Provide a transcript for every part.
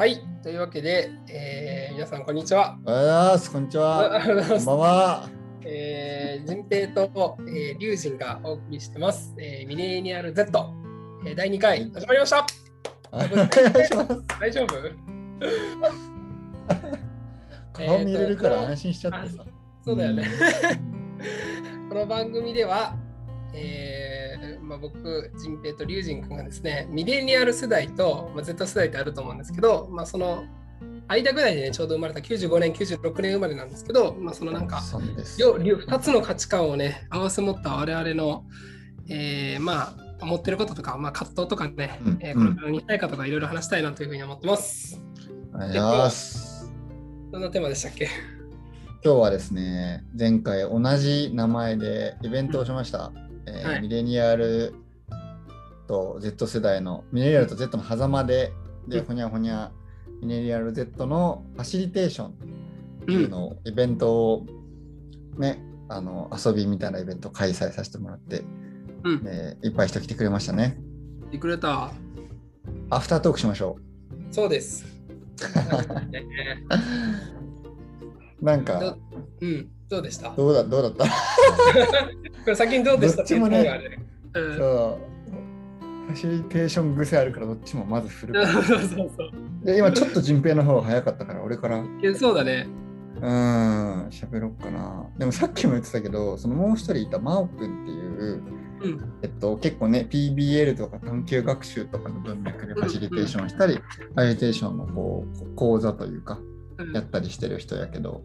はい、というわけで、えー皆さん、こんにちは。おはようございます。こんにちあは。こんばんは。えー、順平と、えー、龍神がお送りしてます。えーミレニアル Z、えー第2回、始まりました。お願いします。大丈夫？顔見れるから安心しちゃってさ。そうだよね。この番組では、えーまあ、僕、順平と龍神君がですね、ミレニアル世代と、まあ、Z 世代ってあると思うんですけど、まあ、その間ぐらいでね、ちょうど生まれた95年、96年生まれなんですけど、まあ、そのなんか、そうです。両両2つの価値観をね合わせ持った我々の、えーまあ思ってることとか、まあ、葛藤とかね、うんえーこれからにしたいかとかいろいろ話したいなというふうに思ってます。お願いします。どんなテーマでしたっけ？今日はですね、前回同じ名前でイベントをしました。えーはいミレニアルと Z 世代の、ミレニアルと Z の狭間で、で、うんほにゃほにゃ、ミレニアル Z のファシリテーションっていううんのを、イベントをね、あの遊びみたいなイベントを開催させてもらって、うん。でいっぱい人来てくれましたね。いくれた。アフタートークしましょそうです。なんかど、うん。どうでした？こどうだどうだった？れ先にどうでした？どっちもねっていうのがあるうんそう。ファシリテーション癖あるからどっちもまず振る。そうそうそう。で今ちょっと順平の方が早かったから俺からういやそうだね。ーん喋ろっかな。でもさっきも言ってたけどそのもう一人いた真央くんっていう、うん。えっと、結構ね PBL とか探究学習とかの文脈でファシリテーションしたり、ファシリテーションのこう講座というかうんやったりしてる人やけど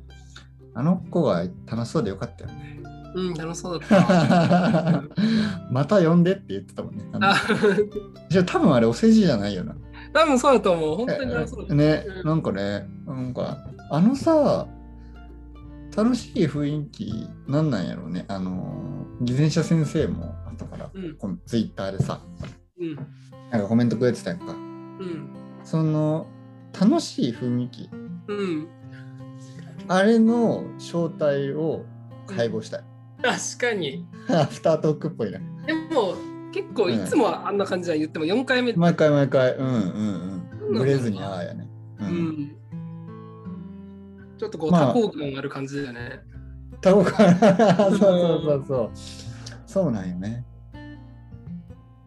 あの子が楽しそうでよかったよね。うん、楽しそうだった。また呼んでって言ってたもんね。あのあじゃあ多分あれお世辞じゃないよな。多分そうだと思う。本当に楽しそうだった。ねうん、なんかね、なんか、あのさ、楽しい雰囲気、なんなんやろうね。あの、偽善者先生も後から、うんこのツイッターでさ、うん。なんかコメントくれてたやんか。うん。その、楽しい雰囲気、うん。あれの正体を解剖したい。確かに。アフタートークっぽいな。でも結構いつもあんな感じは言っても4回目、毎回毎回、うんうんうん。うんブレずにああやね。う。うんん、ちょっとこうまあ多幸感ある感じだよね。タコかなそうそうそうそう。そうなんよね。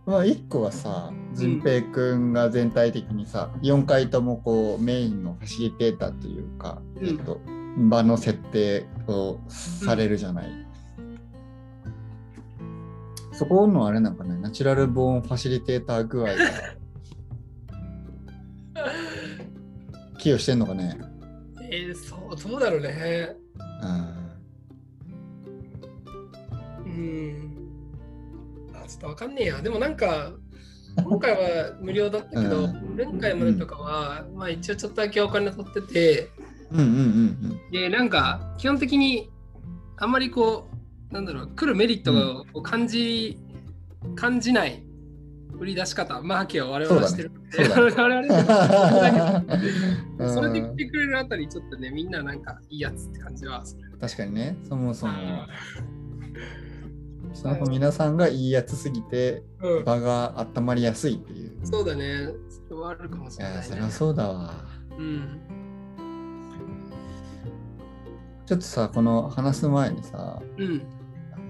まあ一個はさ、淳平くんが全体的にさ、4回ともこうメインのファシリテーターというか、うんえっと、場の設定をされるじゃない。そこのあれなんかね、ナチュラルボーンファシリテーター具合が 寄与してんのかね。えー、そうどうだろうね。うんうん。あちょっとわかんねえや。でもなんか今回は無料だったけど、うん前回までとかは、まあ一応ちょっとだけお金取ってて、うんうんうんでなんか基本的にあんまりこうなんだろう来るメリットを感じ、感じない売り出し方マーケを我々はしてるので我々。それで来てくれるあたりちょっとねみんななんかいいやつって感じはする。確かにね、そもそも、あその皆さんがいいやつすぎて、ーうん、場が温まりやすいっていう。そうだね。それはあるかもしれない、ね。そりゃそうだわ。うんちょっとさ、この話す前にさ、うん。あの、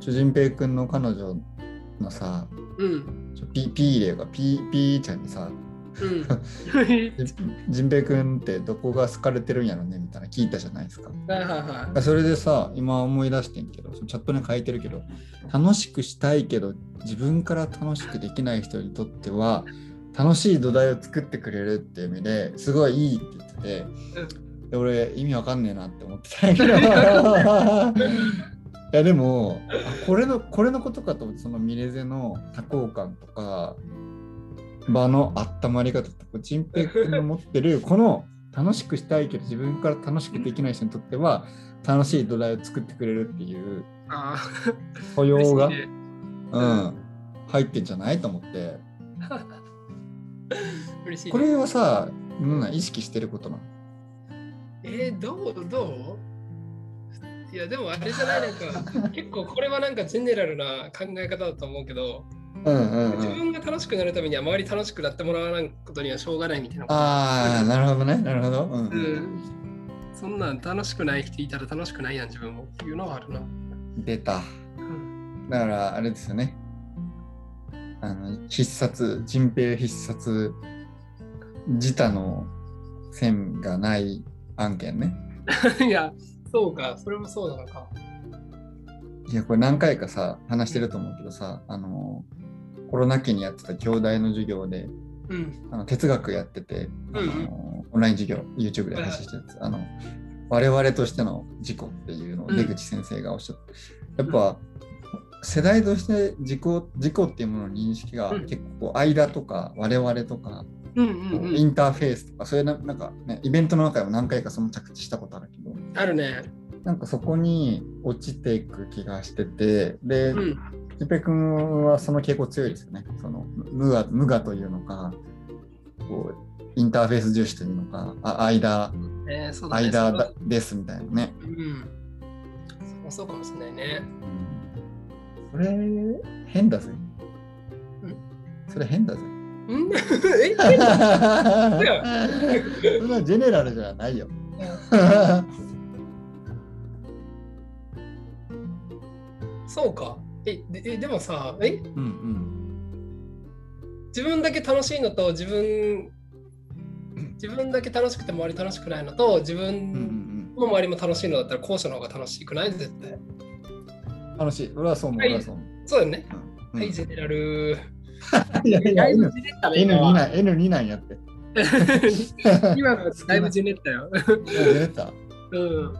主人平君の彼女のさ、うん。ちょピピーレがピーピーちゃんにさ、うん。ジンペイ君ってどこが好かれてるんやろねみたいな聞いたじゃないですか。はいはいはそれでさ、今思い出してんけど、チャットに書いてるけど、楽しくしたいけど、自分から楽しくできない人にとっては、楽しい土台を作ってくれるっていう意味ですごいいいって言ってて、で俺、意味わかんねえなって思ってたんやけど、いやでもあこれの、これのことかと思って、そのミレゼの多幸感とか、場の温まり方とか、陳平君の持ってる、この楽しくしたいけど自分から楽しくできない人にとっては楽しい土台を作ってくれるっていうい。あ素あ、養が、ねうん、入ってんじゃないと思って ね。これはさ意識してることなの？えー、どう？どう？いやでもあれじゃない？なんか 結構これはなんかジェネラルな考え方だと思うけどうんうん自うん。分が楽しくなるためには周り楽しくなってもらわないことにはしょうがないみたいなああ、なるほどね。なるほど。うんう。ん。そんなん楽しくない人いたら楽しくないやん、自分もっていうのはあるな。出た。うん。だから、あれですよね。あの、必殺、人平必殺、自他の線がない案件ね。いや、そうか、それもそうなのか。いや、これ何回かさ、話してると思うけどさ、あの、コロナ期にやってた兄弟の授業で、うん。あの哲学やってて、あうんのオンライン授業、YouTube で配信してるやつ、あの、我々としての自己っていうのを出口先生がおっしゃって、やっぱ、世代として自己自己っていうものの認識がうん結構間とか我々とか、うんうんうん。インターフェースとかそういうななんかねイベントの中でも何回かその着地したことあるけどあるね。なんかそこに落ちていく気がしててで、うん。ジペ君はその傾向強いですよね。その無我無我というのか、こうインターフェース重視というのか、あ間、えー、そうだね。間だそですみたいなね。うん。そそうかもしれないね。それ、変だぜ。それ変だぜ。うんえそんな ジェネラルじゃないよ。そうか。え、でえでもさ、え？うんうん。自分だけ楽しいのと自分 自分だけ楽しくて周り楽しくないのと自分んも周りも楽しいのだったら後者の方が楽しくない？絶対。楽しい。俺はそう思う。はい。そうだよね。うんはい、ジェネラル。いやいや、だいぶ N ジェネったね。N2 今はなん、N2 なんやって。今のだいぶジェネったよ。出た。うん。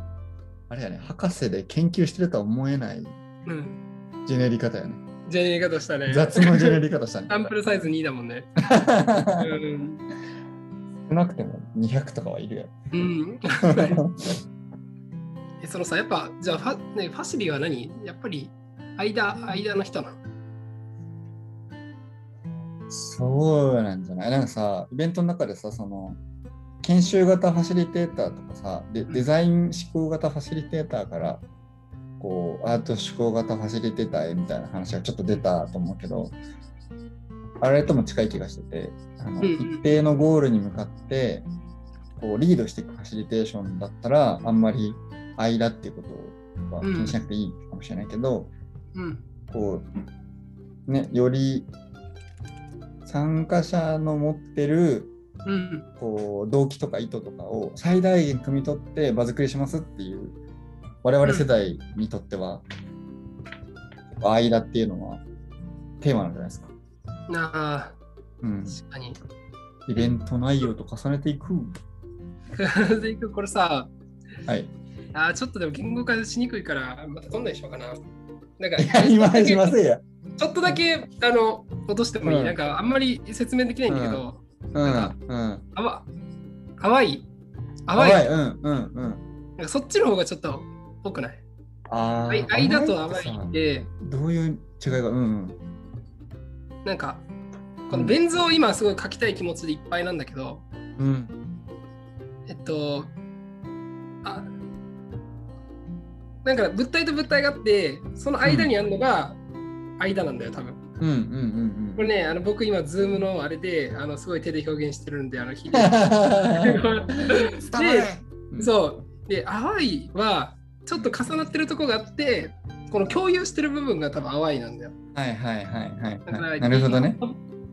あれやね、博士で研究してるとは思えないうん。ジェネリ方やね。ジェネリ方したね。雑のジェネリ方したね。サンプルサイズ2だもんね。うん。少なくても200とかはいるやうん。ろ。えそのさ、やっぱ、じゃあファ,、ね、ファシリは何？やっぱり間、間の人なの？そうなんじゃない？なんかさ、イベントの中でさ、その、研修型ファシリテーターとかさ、でデザイン思考型ファシリテーターから、こう、アート思考型ファシリテーターへみたいな話がちょっと出たと思うけど、あれとも近い気がしてて、あの一定のゴールに向かって、こう、リードしていくファシリテーションだったら、あんまり間っていうことは気にしなくていいかもしれないけど、うん。こう、ね、より参加者の持ってるうん。こう動機とか意図とかを最大限汲み取って場作りしますっていう我々世代にとっては、間っていうのはテーマなんじゃないですか。なあ、うん、確かに。イベント内容と重ねていく。でいくこれさ、はい。あーちょっとでも言語化しにくいから、また今度にしようかな。なんか、今しませんや。ちょっとだけあの落としてもいい、うんなんかあんまり説明できないんだけど、うん、うん。あわ淡い淡い淡い。うん、うん、うん。なんかそっちの方がちょっと多くない？ああ。間と淡淡いってさいって、どういう違いが、うん、うん。なんか、このベン図を今すごい書きたい気持ちでいっぱいなんだけど、うん。えっと、あ、なんか物体と物体があって、その間にあるのが間なんだよ、多分。うんうんうんこれね、あの僕今、ズームのあれで、あのすごい手で表現してるんで、あの、ひ うん。でうそう。で、淡いは、ちょっと重なってるとこがあって、この共有してる部分が多分淡いなんだよ。はいはいはいはいだからはい。なるほどね。。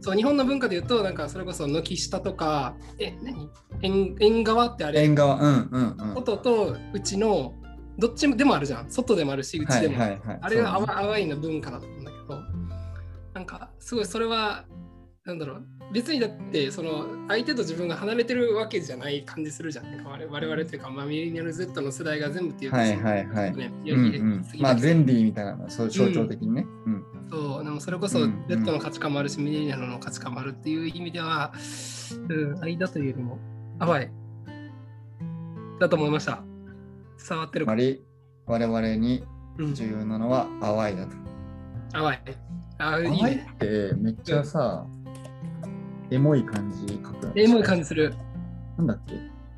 そう、日本の文化で言うと、なんかそれこそ軒下とか、え、何？縁縁側ってあれ、縁側、うんうんうん。外と内の、どっちでもあるじゃん。外でもあるし、内はいでもある。はいはい。あれが淡いの文化だと思うんだけど、なんかすごいそれは、なんだろう、別にだって、その相手と自分が離れてるわけじゃない感じするじゃん。我々というか、まあ、ミレニアル Z の世代が全部っていうとはいはいはいね、うんうんまあゼンディみたいなのそう象徴的にね。うんそう、でもそれこそうん Z の価値観もあるし、ミレニアルの価値観もあるっていう意味では、うん、間というよりも淡い。だと思いました。伝わってるか我々にうん、重要なのは淡いだと。淡い。あ、いいね。ってめっちゃさ、エモい感じ書く。エモい感じする。なんだっけ？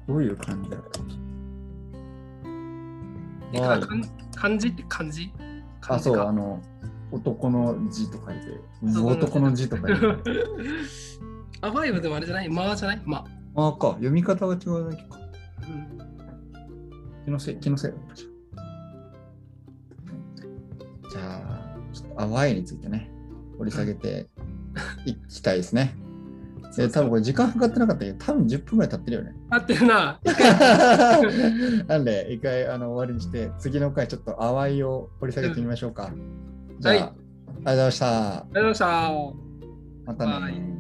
どういう感じだった？っえ淡いか漢漢字って漢字？漢あ、そう、あの、男の字と書いて、男の字と書いて。アバイブでもあれじゃない？まあじゃない？まああか、読み方が違うだけか。あ。うん気のせい、気のせい。あ、ちょっと淡いについてね、掘り下げていきたいですね。で、多分これ時間かかってなかったけど、多分10分ぐらい経ってるよね。合ってるな。なんで、一回あの終わりにして、次の回ちょっと淡いを掘り下げてみましょうか。じゃあ、はいありがとうございました。ありがとうございました。またね。はい